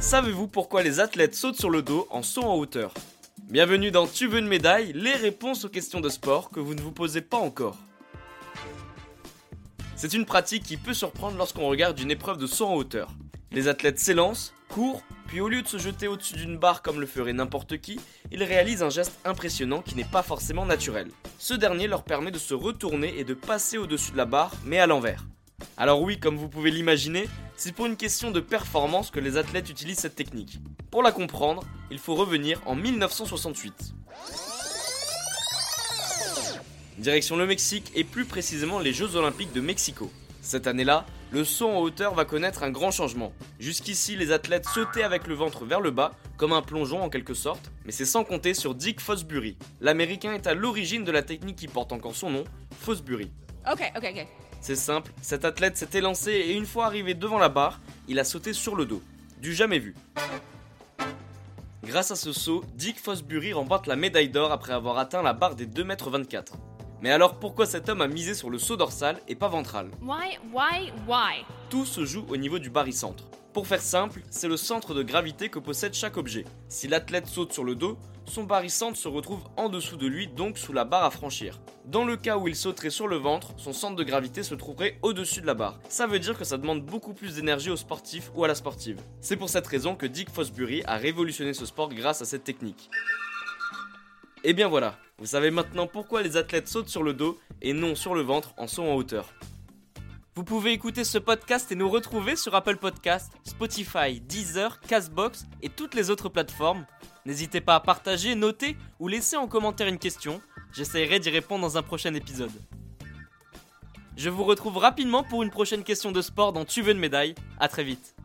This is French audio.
Savez-vous pourquoi les athlètes sautent sur le dos en saut en hauteur Bienvenue dans Tu veux une médaille, les réponses aux questions de sport que vous ne vous posez pas encore. C'est une pratique qui peut surprendre lorsqu'on regarde une épreuve de saut en hauteur. Les athlètes s'élancent, courent, puis au lieu de se jeter au-dessus d'une barre comme le ferait n'importe qui, ils réalisent un geste impressionnant qui n'est pas forcément naturel. Ce dernier leur permet de se retourner et de passer au-dessus de la barre, mais à l'envers. Alors oui, comme vous pouvez l'imaginer, c'est pour une question de performance que les athlètes utilisent cette technique. Pour la comprendre, il faut revenir en 1968. Direction le Mexique et plus précisément les Jeux Olympiques de Mexico. Cette année-là, le saut en hauteur va connaître un grand changement. Jusqu'ici, les athlètes sautaient avec le ventre vers le bas, comme un plongeon en quelque sorte, mais c'est sans compter sur Dick Fosbury. L'américain est à l'origine de la technique qui porte encore son nom, Fosbury. Ok, ok, ok. C'est simple, cet athlète s'est élancé et une fois arrivé devant la barre, il a sauté sur le dos. Du jamais vu. Grâce à ce saut, Dick Fosbury remporte la médaille d'or après avoir atteint la barre des 2m24. Mais alors pourquoi cet homme a misé sur le saut dorsal et pas ventral? Why, why, why? Tout se joue au niveau du barycentre. Pour faire simple, c'est le centre de gravité que possède chaque objet. Si l'athlète saute sur le dos, son barycentre se retrouve en dessous de lui, donc sous la barre à franchir. Dans le cas où il sauterait sur le ventre, son centre de gravité se trouverait au-dessus de la barre. Ça veut dire que ça demande beaucoup plus d'énergie au sportif ou à la sportive. C'est pour cette raison que Dick Fosbury a révolutionné ce sport grâce à cette technique. Et bien voilà, vous savez maintenant pourquoi les athlètes sautent sur le dos et non sur le ventre en saut en hauteur. Vous pouvez écouter ce podcast et nous retrouver sur Apple Podcast, Spotify, Deezer, Castbox et toutes les autres plateformes. N'hésitez pas à partager, noter ou laisser en commentaire une question. J'essaierai d'y répondre dans un prochain épisode. Je vous retrouve rapidement pour une prochaine question de sport dans Tu veux une médaille. A très vite.